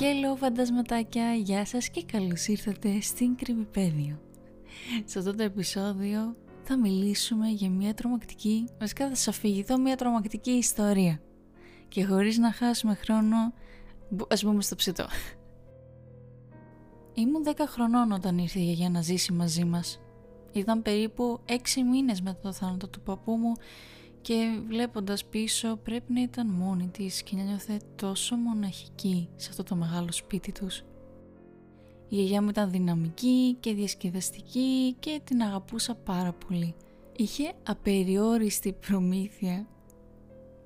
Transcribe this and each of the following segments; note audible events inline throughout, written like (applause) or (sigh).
Hello φαντασματάκια, γεια σας και καλώς ήρθατε στην Κρυμιπέδιο. Σε αυτό το επεισόδιο θα μιλήσουμε για μια τρομακτική, βασικά θα σας αφηγηθώ μια τρομακτική ιστορία. Και χωρίς να χάσουμε χρόνο, ας μπούμε στο ψητό. Ήμουν 10 χρονών όταν ήρθε η γιαγιά να ζήσει μαζί μας. Ήταν περίπου 6 μήνες μετά το θάνατο του παππού μου και βλέποντας πίσω πρέπει να ήταν μόνη της και να νιώθε τόσο μοναχική σε αυτό το μεγάλο σπίτι τους. Η γιαγιά μου ήταν δυναμική και διασκεδαστική και την αγαπούσα πάρα πολύ. Είχε απεριόριστη προμήθεια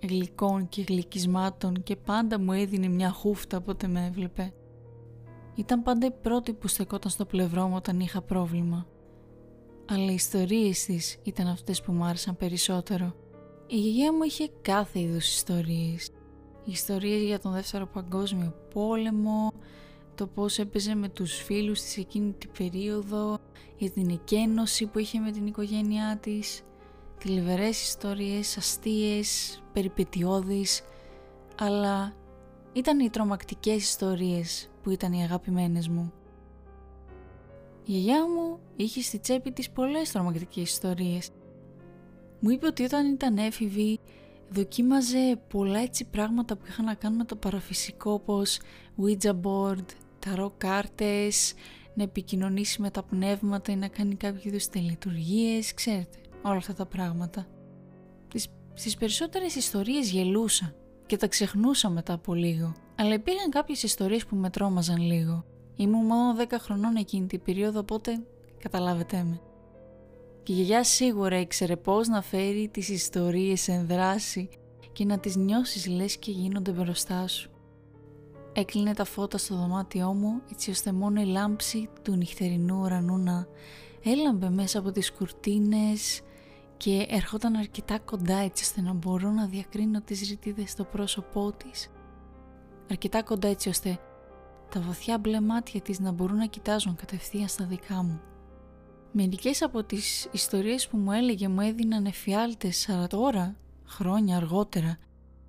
γλυκών και γλυκισμάτων και πάντα μου έδινε μια χούφτα όποτε με έβλεπε. Ήταν πάντα η πρώτη που στεκόταν στο πλευρό μου όταν είχα πρόβλημα. Αλλά οι ιστορίες της ήταν αυτές που μου άρεσαν περισσότερο. Η γιαγιά μου είχε κάθε είδους ιστορίες. Ιστορίες για τον δεύτερο παγκόσμιο πόλεμο, το πώς έπαιζε με τους φίλους της εκείνη την περίοδο, για την εκένωση που είχε με την οικογένειά της, θλιβερές ιστορίες, αστείες, περιπετειώδεις, αλλά ήταν οι τρομακτικές ιστορίες που ήταν οι αγαπημένες μου. Η γιαγιά μου είχε στη τσέπη της πολλές τρομακτικές ιστορίες. Μου είπε ότι όταν ήταν έφηβη δοκίμαζε πολλά έτσι πράγματα που είχαν να κάνουν με το παραφυσικό όπως Ouija board, ταρό κάρτες, να επικοινωνήσει με τα πνεύματα ή να κάνει κάποιο είδους τελετουργίες, ξέρετε, όλα αυτά τα πράγματα. Τις, στις περισσότερες ιστορίες γελούσα και τα ξεχνούσα μετά από λίγο. Αλλά υπήρχαν κάποιες ιστορίες που με τρόμαζαν λίγο. Ήμουν μόνο 10 χρονών εκείνη την περίοδο, οπότε καταλάβετε με. Και η γιαγιά σίγουρα ήξερε πώς να φέρει τις ιστορίες εν δράση και να τις νιώσεις λες και γίνονται μπροστά σου. Έκλεινε τα φώτα στο δωμάτιό μου έτσι ώστε μόνο η λάμψη του νυχτερινού ουρανού να έλαμπε μέσα από τις κουρτίνες και ερχόταν αρκετά κοντά έτσι ώστε να μπορώ να διακρίνω τις ρητίδες στο πρόσωπό της. Αρκετά κοντά έτσι ώστε τα βαθιά μπλε μάτια της να μπορούν να κοιτάζουν κατευθείαν στα δικά μου. Μερικές από τις ιστορίες που μου έλεγε μου έδιναν εφιάλτες, αλλά τώρα, χρόνια αργότερα,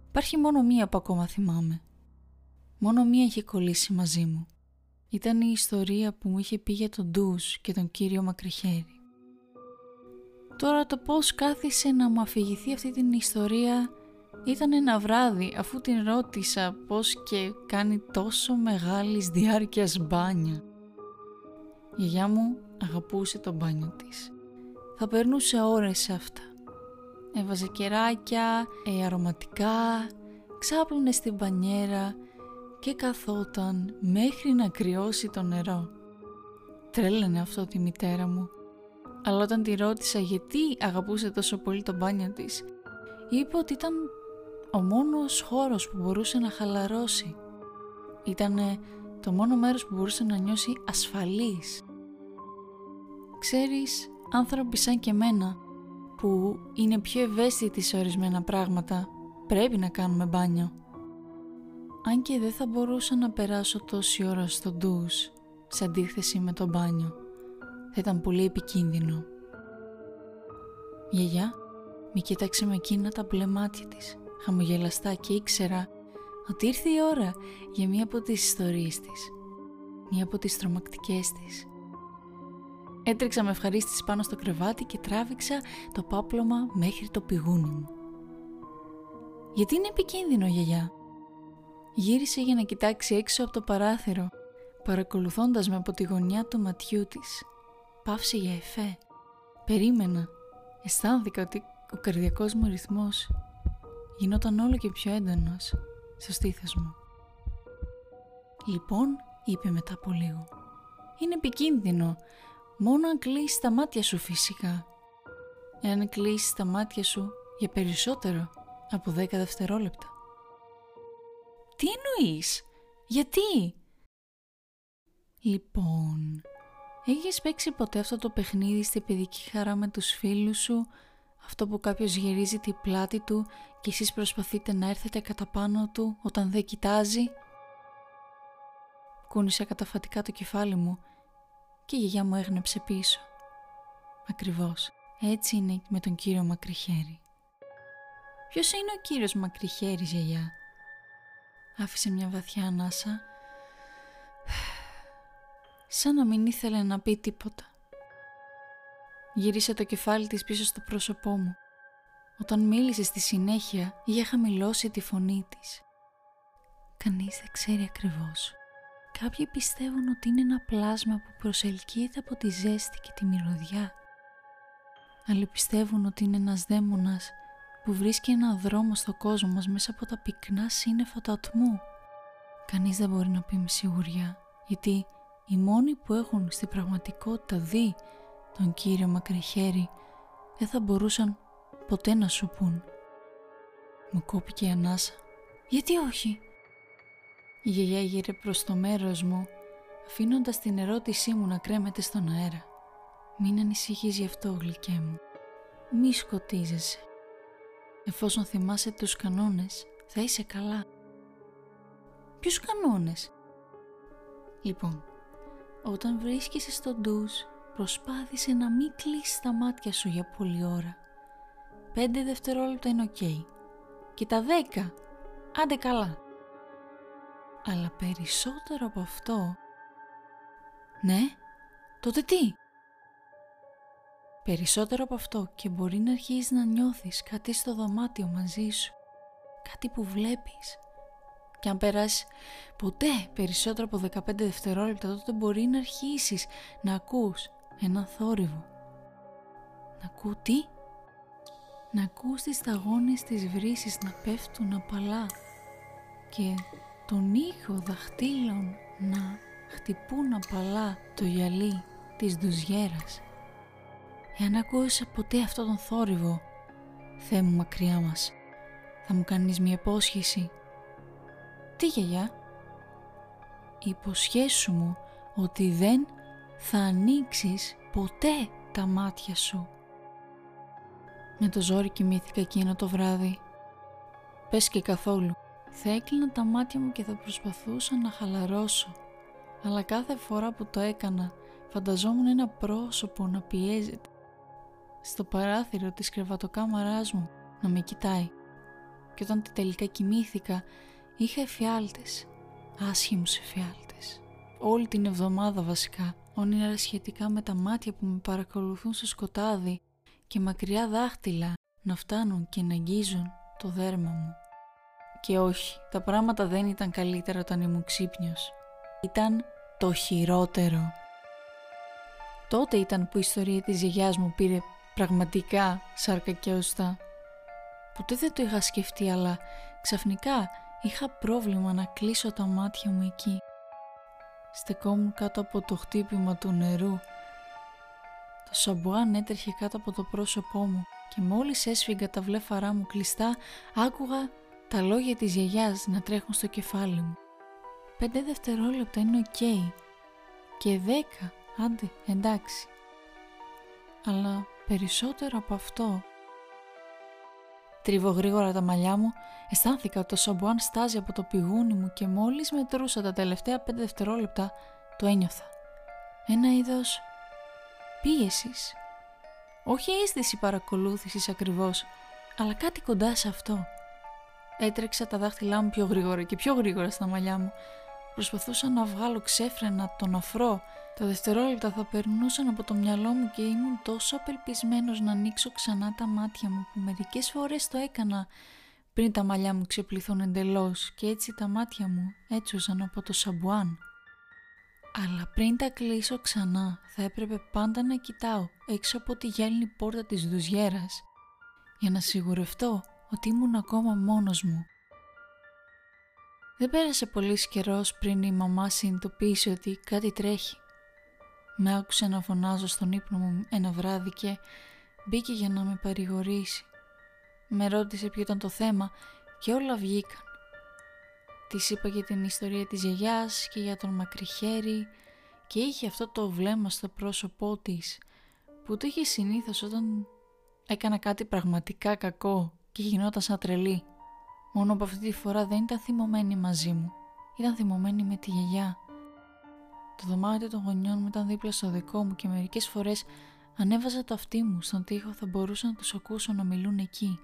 υπάρχει μόνο μία που ακόμα θυμάμαι. Μόνο μία είχε κολλήσει μαζί μου. Ήταν η ιστορία που μου είχε πει για τον Ντούς και τον κύριο Μακριχέρη. Τώρα το πώς κάθισε να μου αφηγηθεί αυτή την ιστορία ήταν ένα βράδυ αφού την ρώτησα πώς και κάνει τόσο μεγάλης διάρκειας μπάνια. Η γιαγιά μου αγαπούσε το μπάνιο της. Θα περνούσε ώρες σε αυτά. Έβαζε κεράκια, ε, αρωματικά, ξάπλωνε στην μπανιέρα και καθόταν μέχρι να κρυώσει το νερό. Τρέλαινε αυτό τη μητέρα μου. Αλλά όταν τη ρώτησα γιατί αγαπούσε τόσο πολύ το μπάνιο της, είπε ότι ήταν ο μόνος χώρος που μπορούσε να χαλαρώσει. Ήτανε το μόνο μέρος που μπορούσε να νιώσει ασφαλής. Ξέρεις, άνθρωποι σαν και εμένα, που είναι πιο ευαίσθητοι σε ορισμένα πράγματα, πρέπει να κάνουμε μπάνιο. Αν και δεν θα μπορούσα να περάσω τόση ώρα στο ντους, σε αντίθεση με το μπάνιο, θα ήταν πολύ επικίνδυνο. Γιαγιά, με κοίταξε με εκείνα τα μπλε μάτια της χαμογελαστά και ήξερα ότι ήρθε η ώρα για μία από τις ιστορίες της, μία από τις τρομακτικές της. Έτρεξα με ευχαρίστηση πάνω στο κρεβάτι και τράβηξα το πάπλωμα μέχρι το πηγούνι μου. «Γιατί είναι επικίνδυνο, γιαγιά» Γύρισε για να κοιτάξει έξω από το παράθυρο, παρακολουθώντας με από τη γωνιά του ματιού της. Πάυσε για εφέ. Περίμενα. Αισθάνθηκα ότι ο καρδιακός μου ρυθμός γινόταν όλο και πιο έντονος στο στήθος μου. «Λοιπόν», είπε μετά από λίγο, «είναι επικίνδυνο, μόνο αν κλείσεις τα μάτια σου φυσικά. Εάν κλείσεις τα μάτια σου για περισσότερο από 10 δευτερόλεπτα». «Τι εννοείς, γιατί» «Λοιπόν, έχεις παίξει ποτέ αυτό το παιχνίδι στη παιδική χαρά με τους φίλους σου; Αυτό που κάποιος γυρίζει την πλάτη του και εσείς προσπαθείτε να έρθετε κατά πάνω του όταν δεν κοιτάζει; Κούνησα καταφατικά το κεφάλι μου και η γιαγιά μου έγνεψε πίσω. Ακριβώς, έτσι είναι με τον κύριο Μακριχέρη. Ποιος είναι ο κύριος Μακριχέρης, γιαγιά; Άφησε μια βαθιά ανάσα σαν να μην ήθελε να πει τίποτα. Γύρισε το κεφάλι της πίσω στο πρόσωπό μου. Όταν μίλησε στη συνέχεια, είχε χαμηλώσει τη φωνή της. Κανείς δεν ξέρει ακριβώς. Κάποιοι πιστεύουν ότι είναι ένα πλάσμα που προσελκύεται από τη ζέστη και τη μυρωδιά. Άλλοι πιστεύουν ότι είναι ένας δαίμονας που βρίσκει ένα δρόμο στο κόσμο μας μέσα από τα πυκνά σύννεφα του ατμού. Κανείς δεν μπορεί να πει με σιγουριά, γιατί οι μόνοι που έχουν στην πραγματικότητα δει τον Κύριο Μακρυχέρι δεν θα μπορούσαν ποτέ να σου πούν. Μου κόπηκε η ανάσα. Γιατί όχι. Η γιαγιά γύρε προς το μέρος μου, αφήνοντας την ερώτησή μου να κρέμεται στον αέρα. Μην ανησυχείς γι' αυτό, γλυκέ μου. Μη σκοτίζεσαι. Εφόσον θυμάσαι τους κανόνες, θα είσαι καλά. Ποιους κανόνες; Λοιπόν, όταν βρίσκεσαι στο ντους, προσπάθησε να μην κλείσεις τα μάτια σου για πολλή ώρα. Πέντε δευτερόλεπτα είναι οκ. Και τα δέκα, άντε καλά. Αλλά περισσότερο από αυτό... Ναι, τότε τι; Περισσότερο από αυτό και μπορεί να αρχίσεις να νιώθεις κάτι στο δωμάτιο μαζί σου. Κάτι που βλέπεις. Και αν περάσεις ποτέ περισσότερο από 15 δευτερόλεπτα τότε μπορεί να αρχίσεις να ακούς ένα θόρυβο. Να ακού τι; Να ακούς τις σταγόνες της βρύσης να πέφτουν απαλά και τον ήχο δαχτύλων να χτυπούν απαλά το γυαλί της ντουζιέρας. Εάν ακούσεις ποτέ αυτό τον θόρυβο, Θεέ μου μακριά μας, θα μου κάνεις μια υπόσχεση. Τι γιαγιά; Υποσχέσου μου ότι δεν θα ανοίξεις ποτέ τα μάτια σου. Με το ζόρι κοιμήθηκα εκείνο το βράδυ. Πες και καθόλου. Θα έκλεινα τα μάτια μου και θα προσπαθούσα να χαλαρώσω. Αλλά κάθε φορά που το έκανα φανταζόμουν ένα πρόσωπο να πιέζεται στο παράθυρο της κρεβατοκάμαράς μου να με κοιτάει. Και όταν τελικά κοιμήθηκα είχα εφιάλτες, άσχημους εφιάλτες. Όλη την εβδομάδα βασικά, όνειρα σχετικά με τα μάτια που με παρακολουθούν στο σκοτάδι και μακριά δάχτυλα να φτάνουν και να αγγίζουν το δέρμα μου. Και όχι, τα πράγματα δεν ήταν καλύτερα όταν ήμουν ξύπνιος. Ήταν το χειρότερο. Τότε ήταν που η ιστορία της γιαγιάς μου πήρε πραγματικά σάρκα και οστά. Ποτέ δεν το είχα σκεφτεί αλλά ξαφνικά είχα πρόβλημα να κλείσω τα μάτια μου εκεί. Στεκόμουν κάτω από το χτύπημα του νερού. Το σαμπουάν έτρεχε κάτω από το πρόσωπό μου και μόλις έσφιγγα τα βλέφαρά μου κλειστά άκουγα τα λόγια της γιαγιάς να τρέχουν στο κεφάλι μου. Πέντε δευτερόλεπτα είναι οκ. Και δέκα, άντε, εντάξει. Αλλά περισσότερο από αυτό. Τρίβω γρήγορα τα μαλλιά μου, αισθάνθηκα ότι το σαμπουάν στάζει από το πηγούνι μου και μόλις μετρούσα τα τελευταία πέντε δευτερόλεπτα το ένιωθα. Ένα είδος πίεσης. Όχι αίσθηση παρακολούθησης ακριβώς, αλλά κάτι κοντά σε αυτό. Έτρεξα τα δάχτυλά μου πιο γρήγορα και πιο γρήγορα στα μαλλιά μου. Προσπαθούσα να βγάλω ξέφρενα τον αφρό. Τα δευτερόλεπτα θα περνούσαν από το μυαλό μου και ήμουν τόσο απελπισμένος να ανοίξω ξανά τα μάτια μου που μερικές φορές το έκανα πριν τα μαλλιά μου ξεπληθούν εντελώς και έτσι τα μάτια μου έτσουζαν από το σαμπουάν. Αλλά πριν τα κλείσω ξανά θα έπρεπε πάντα να κοιτάω έξω από τη γέλνη πόρτα της δουζιέρας για να σιγουρευτώ ότι ήμουν ακόμα μόνος μου. Δεν πέρασε πολύς καιρός πριν η μαμά συνειδητοποίησε ότι κάτι τρέχει. Με άκουσε να φωνάζω στον ύπνο μου ένα βράδυ και μπήκε για να με παρηγορήσει. Με ρώτησε ποιο ήταν το θέμα και όλα βγήκαν. Της είπα για την ιστορία της γιαγιάς και για τον μακριχέρι και είχε αυτό το βλέμμα στο πρόσωπό της που το είχε συνήθως όταν έκανα κάτι πραγματικά κακό και γινόταν σαν τρελή. Μόνο που αυτή τη φορά δεν ήταν θυμωμένη μαζί μου. Ήταν θυμωμένη με τη γιαγιά. Το δωμάτιο των γονιών μου ήταν δίπλα στο δικό μου και μερικές φορές ανέβαζα το αυτί μου στον τοίχο θα μπορούσα να τους ακούσω να μιλούν εκεί.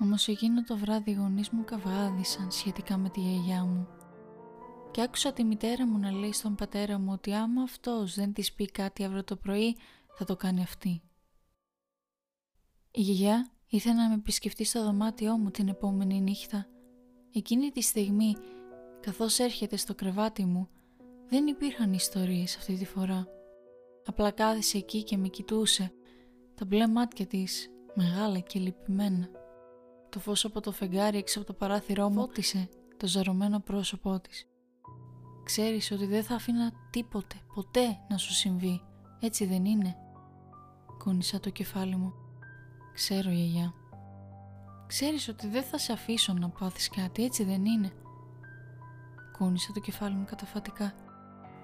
Όμως εκείνο το βράδυ οι γονείς μου καυγάδισαν σχετικά με τη γιαγιά μου και άκουσα τη μητέρα μου να λέει στον πατέρα μου ότι άμα αυτός δεν της πει κάτι αύριο το πρωί θα το κάνει αυτή. Η γιαγιά ήθελε να με επισκεφτεί στο δωμάτιό μου την επόμενη νύχτα. Εκείνη τη στιγμή, καθώς έρχεται στο κρεβάτι μου, δεν υπήρχαν ιστορίες αυτή τη φορά. Απλά κάθισε εκεί και με κοιτούσε, τα μπλε μάτια της, μεγάλα και λυπημένα. Το φως από το φεγγάρι έξω από το παράθυρό μου φώτισε το ζαρωμένο πρόσωπό της. Ξέρεις ότι δεν θα αφήνα τίποτε, ποτέ να σου συμβεί, έτσι δεν είναι. Κούνησα το κεφάλι μου. Ξέρω γιαγιά. Ξέρεις ότι δεν θα σε αφήσω να πάθεις κάτι, έτσι δεν είναι; Κούνησα το κεφάλι μου καταφατικά.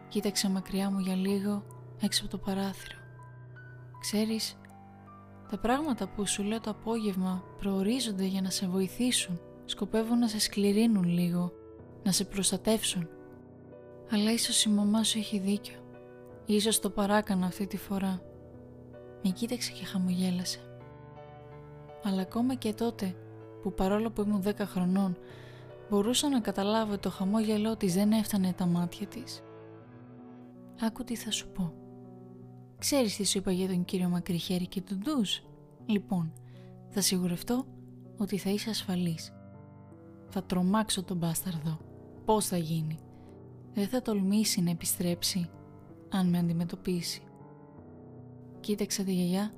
Κοίταξα μακριά μου για λίγο έξω από το παράθυρο. Ξέρεις, τα πράγματα που σου λέω το απόγευμα προορίζονται για να σε βοηθήσουν. Σκοπεύουν να σε σκληρύνουν λίγο, να σε προστατεύσουν. Αλλά ίσως η μαμά σου έχει δίκιο. Ίσως το παράκανα αυτή τη φορά. Με κοίταξε και χαμογέλασε. Αλλά ακόμα και τότε, που παρόλο που ήμουν 10 χρονών, μπορούσα να καταλάβω το χαμόγελό της δεν έφτανε τα μάτια της. Άκου τι θα σου πω. Ξέρεις τι σου είπα για τον κύριο Μακριχέρη και τον Ντούς; Λοιπόν, θα σιγουρευτώ ότι θα είσαι ασφαλής. Θα τρομάξω τον μπάσταρδο. Πώς θα γίνει; Δεν θα τολμήσει να επιστρέψει αν με αντιμετωπίσει. Κοίταξα τη γιαγιά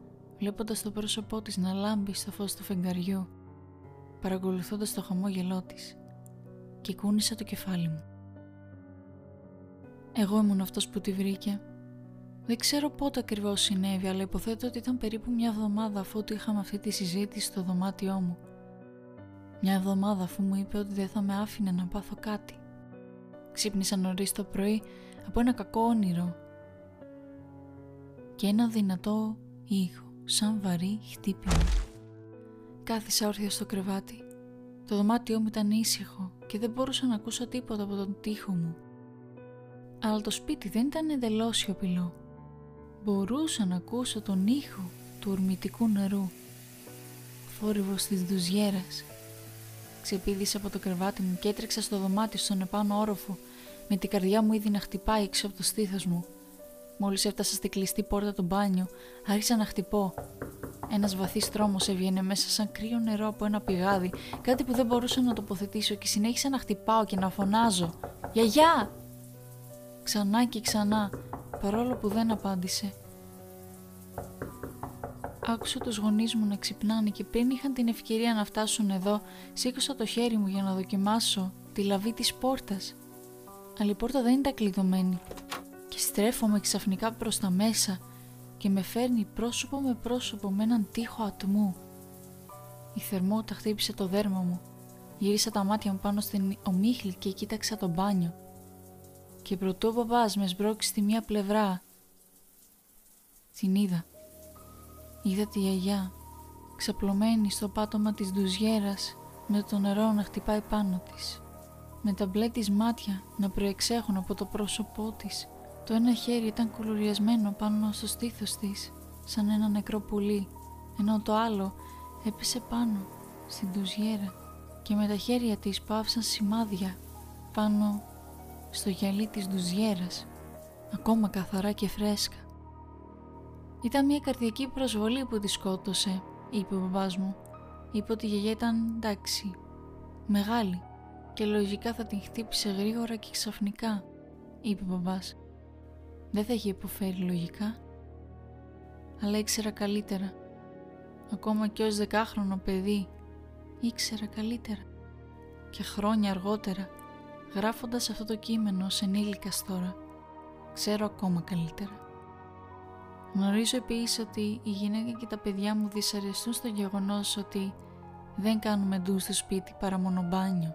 βλέποντας το πρόσωπό της να λάμπει στο φως του φεγγαριού παρακολουθώντας το χαμόγελό της και κούνησα το κεφάλι μου. Εγώ ήμουν αυτός που τη βρήκε δεν ξέρω πότε ακριβώς συνέβη, αλλά υποθέτω ότι ήταν περίπου μια εβδομάδα αφού είχαμε αυτή τη συζήτηση στο δωμάτιό μου. Μια εβδομάδα αφού μου είπε ότι δεν θα με άφηνε να πάθω κάτι. Ξύπνησα νωρίς το πρωί από ένα κακό όνειρο και ένα δυνατό ήχο, σαν βαρύ χτύπημα. Κάθισα όρθια στο κρεβάτι. Το δωμάτιό μου ήταν ήσυχο και δεν μπορούσα να ακούσω τίποτα από τον τοίχο μου. Αλλά το σπίτι δεν ήταν εντελώς σιωπηλό μπορούσα να ακούσω τον ήχο του ορμητικού νερού. Θόρυβος της δουζιέρας. Ξεπίδησα από το κρεβάτι μου και έτρεξα στο δωμάτιο στον επάνω όροφο με την καρδιά μου ήδη να χτυπάει έξω από το στήθος μου. Μόλις έφτασα στη κλειστή πόρτα του μπάνιου, άρχισα να χτυπώ. Ένας βαθύς τρόμος έβγαινε μέσα σαν κρύο νερό από ένα πηγάδι, κάτι που δεν μπορούσα να τοποθετήσω και συνέχισα να χτυπάω και να φωνάζω. «Γιαγιά!» Ξανά και ξανά, παρόλο που δεν απάντησε. Άκουσα τους γονείς μου να ξυπνάνε και πριν είχαν την ευκαιρία να φτάσουν εδώ, σήκωσα το χέρι μου για να δοκιμάσω τη λαβή της πόρτας. Αλλά η πόρτα δεν ήταν κλειδωμένη και στρέφομαι ξαφνικά προς τα μέσα και με φέρνει πρόσωπο με πρόσωπο με έναν τείχο ατμού. Η θερμότητα χτύπησε το δέρμα μου. Γύρισα τα μάτια μου πάνω στην ομίχλη και κοίταξα το μπάνιο και προτού ο μπαμπάς με σμπρώξει στη μία πλευρά. Την είδα. Είδα τη γιαγιά, ξαπλωμένη στο πάτωμα της ντουζιέρας με το νερό να χτυπάει πάνω της. Με τα μπλε της μάτια να προεξέχουν από το πρόσωπό της. Το ένα χέρι ήταν κουλουριασμένο πάνω στο στήθος της, σαν ένα νεκρό πουλί, ενώ το άλλο έπεσε πάνω στην ντουζιέρα και με τα χέρια της πάυσαν σημάδια πάνω στο γυαλί της ντουζιέρας, ακόμα καθαρά και φρέσκα. Ήταν μια καρδιακή προσβολή που τη σκότωσε, είπε ο μπαμπάς μου. Είπε ότι η γιαγιά ήταν εντάξει, μεγάλη και λογικά θα την χτύπησε γρήγορα και ξαφνικά, είπε ο μπαμπάς. Δεν θα είχε υποφέρει λογικά, αλλά ήξερα καλύτερα. Ακόμα και ως δεκάχρονο παιδί ήξερα καλύτερα και χρόνια αργότερα Γράφοντας αυτό το κείμενο σε ενήλικας τώρα, ξέρω ακόμα καλύτερα. Γνωρίζω επίσης ότι η γυναίκα και τα παιδιά μου δυσαρεστούν στο γεγονός ότι δεν κάνουμε ντους στο σπίτι παρά μόνο μπάνιο.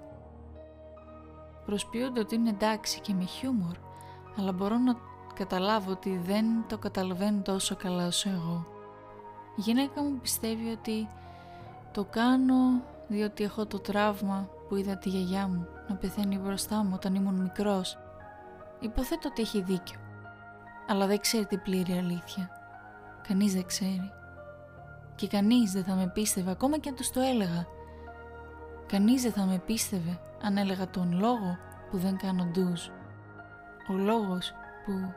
Προσποιούνται ότι είναι εντάξει και με χιούμορ, αλλά μπορώ να καταλάβω ότι δεν το καταλαβαίνουν τόσο καλά όσο εγώ. Η γυναίκα μου πιστεύει ότι το κάνω διότι έχω το τραύμα που είδα τη γιαγιά μου να πεθαίνει μπροστά μου όταν ήμουν μικρός. Υποθέτω ότι έχει δίκιο. Αλλά δεν ξέρει την πλήρη αλήθεια. Κανείς δεν ξέρει. Και κανείς δεν θα με πίστευε ακόμα και αν τους το έλεγα. Κανείς δεν θα με πίστευε αν έλεγα τον λόγο που δεν κάνω ντουζ. Ο λόγος που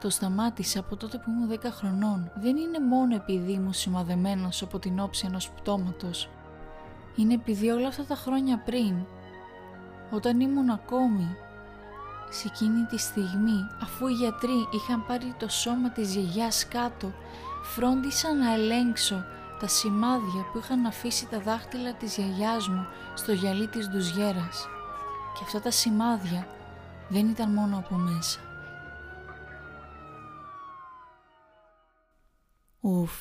το σταμάτησα από τότε που ήμουν 10 χρονών δεν είναι μόνο επειδή ήμουν σημαδεμένος από την όψη ενός πτώματος. Είναι επειδή όλα αυτά τα χρόνια πριν, όταν ήμουν ακόμη σε εκείνη τη στιγμή, αφού οι γιατροί είχαν πάρει το σώμα της γιαγιάς κάτω, φρόντισα να ελέγξω τα σημάδια που είχαν αφήσει τα δάχτυλα της γιαγιάς μου στο γυαλί της ντουζιέρας. Και αυτά τα σημάδια δεν ήταν μόνο από μέσα. Ουφ.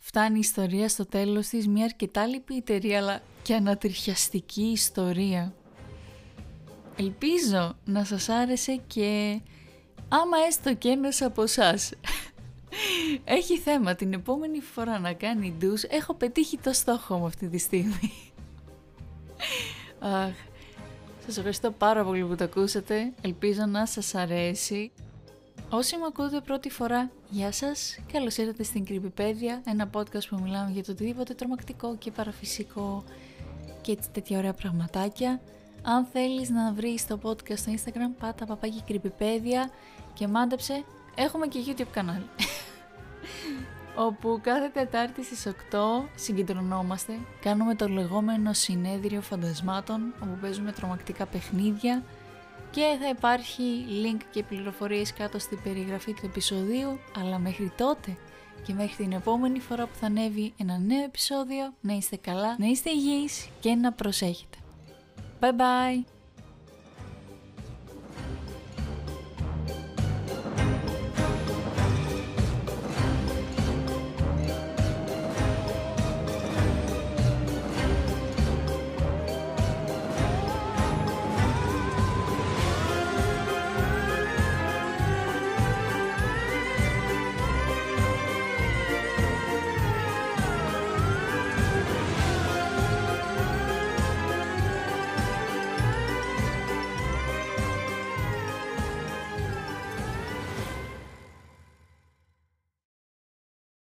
Φτάνει η ιστορία στο τέλος της μια αρκετά λυπητερή αλλά και ανατριχιαστική ιστορία. Ελπίζω να σας άρεσε και άμα έστω και ένας από εσάς. (laughs) Έχει θέμα την επόμενη φορά να κάνει ντους, έχω πετύχει το στόχο μου αυτή τη στιγμή. (laughs) Αχ, σας ευχαριστώ πάρα πολύ που το ακούσατε, ελπίζω να σας αρέσει. Όσοι με ακούτε πρώτη φορά, γεια σας, καλώς ήρθατε στην Creepypedia, ένα podcast που μιλάμε για το οτιδήποτε τρομακτικό και παραφυσικό και έτσι τέτοια ωραία πραγματάκια. Αν θέλεις να βρεις το podcast στο Instagram, πάτα παπάκι Creepypedia και μάντεψε, έχουμε και YouTube κανάλι. (laughs) όπου κάθε Τετάρτη στις 8 συγκεντρωνόμαστε, κάνουμε το λεγόμενο συνέδριο φαντασμάτων, όπου παίζουμε τρομακτικά παιχνίδια και θα υπάρχει link και πληροφορίες κάτω στην περιγραφή του επεισοδίου, αλλά μέχρι τότε και μέχρι την επόμενη φορά που θα ανέβει ένα νέο επεισόδιο, να είστε καλά, να είστε υγιείς και να προσέχετε. Bye bye!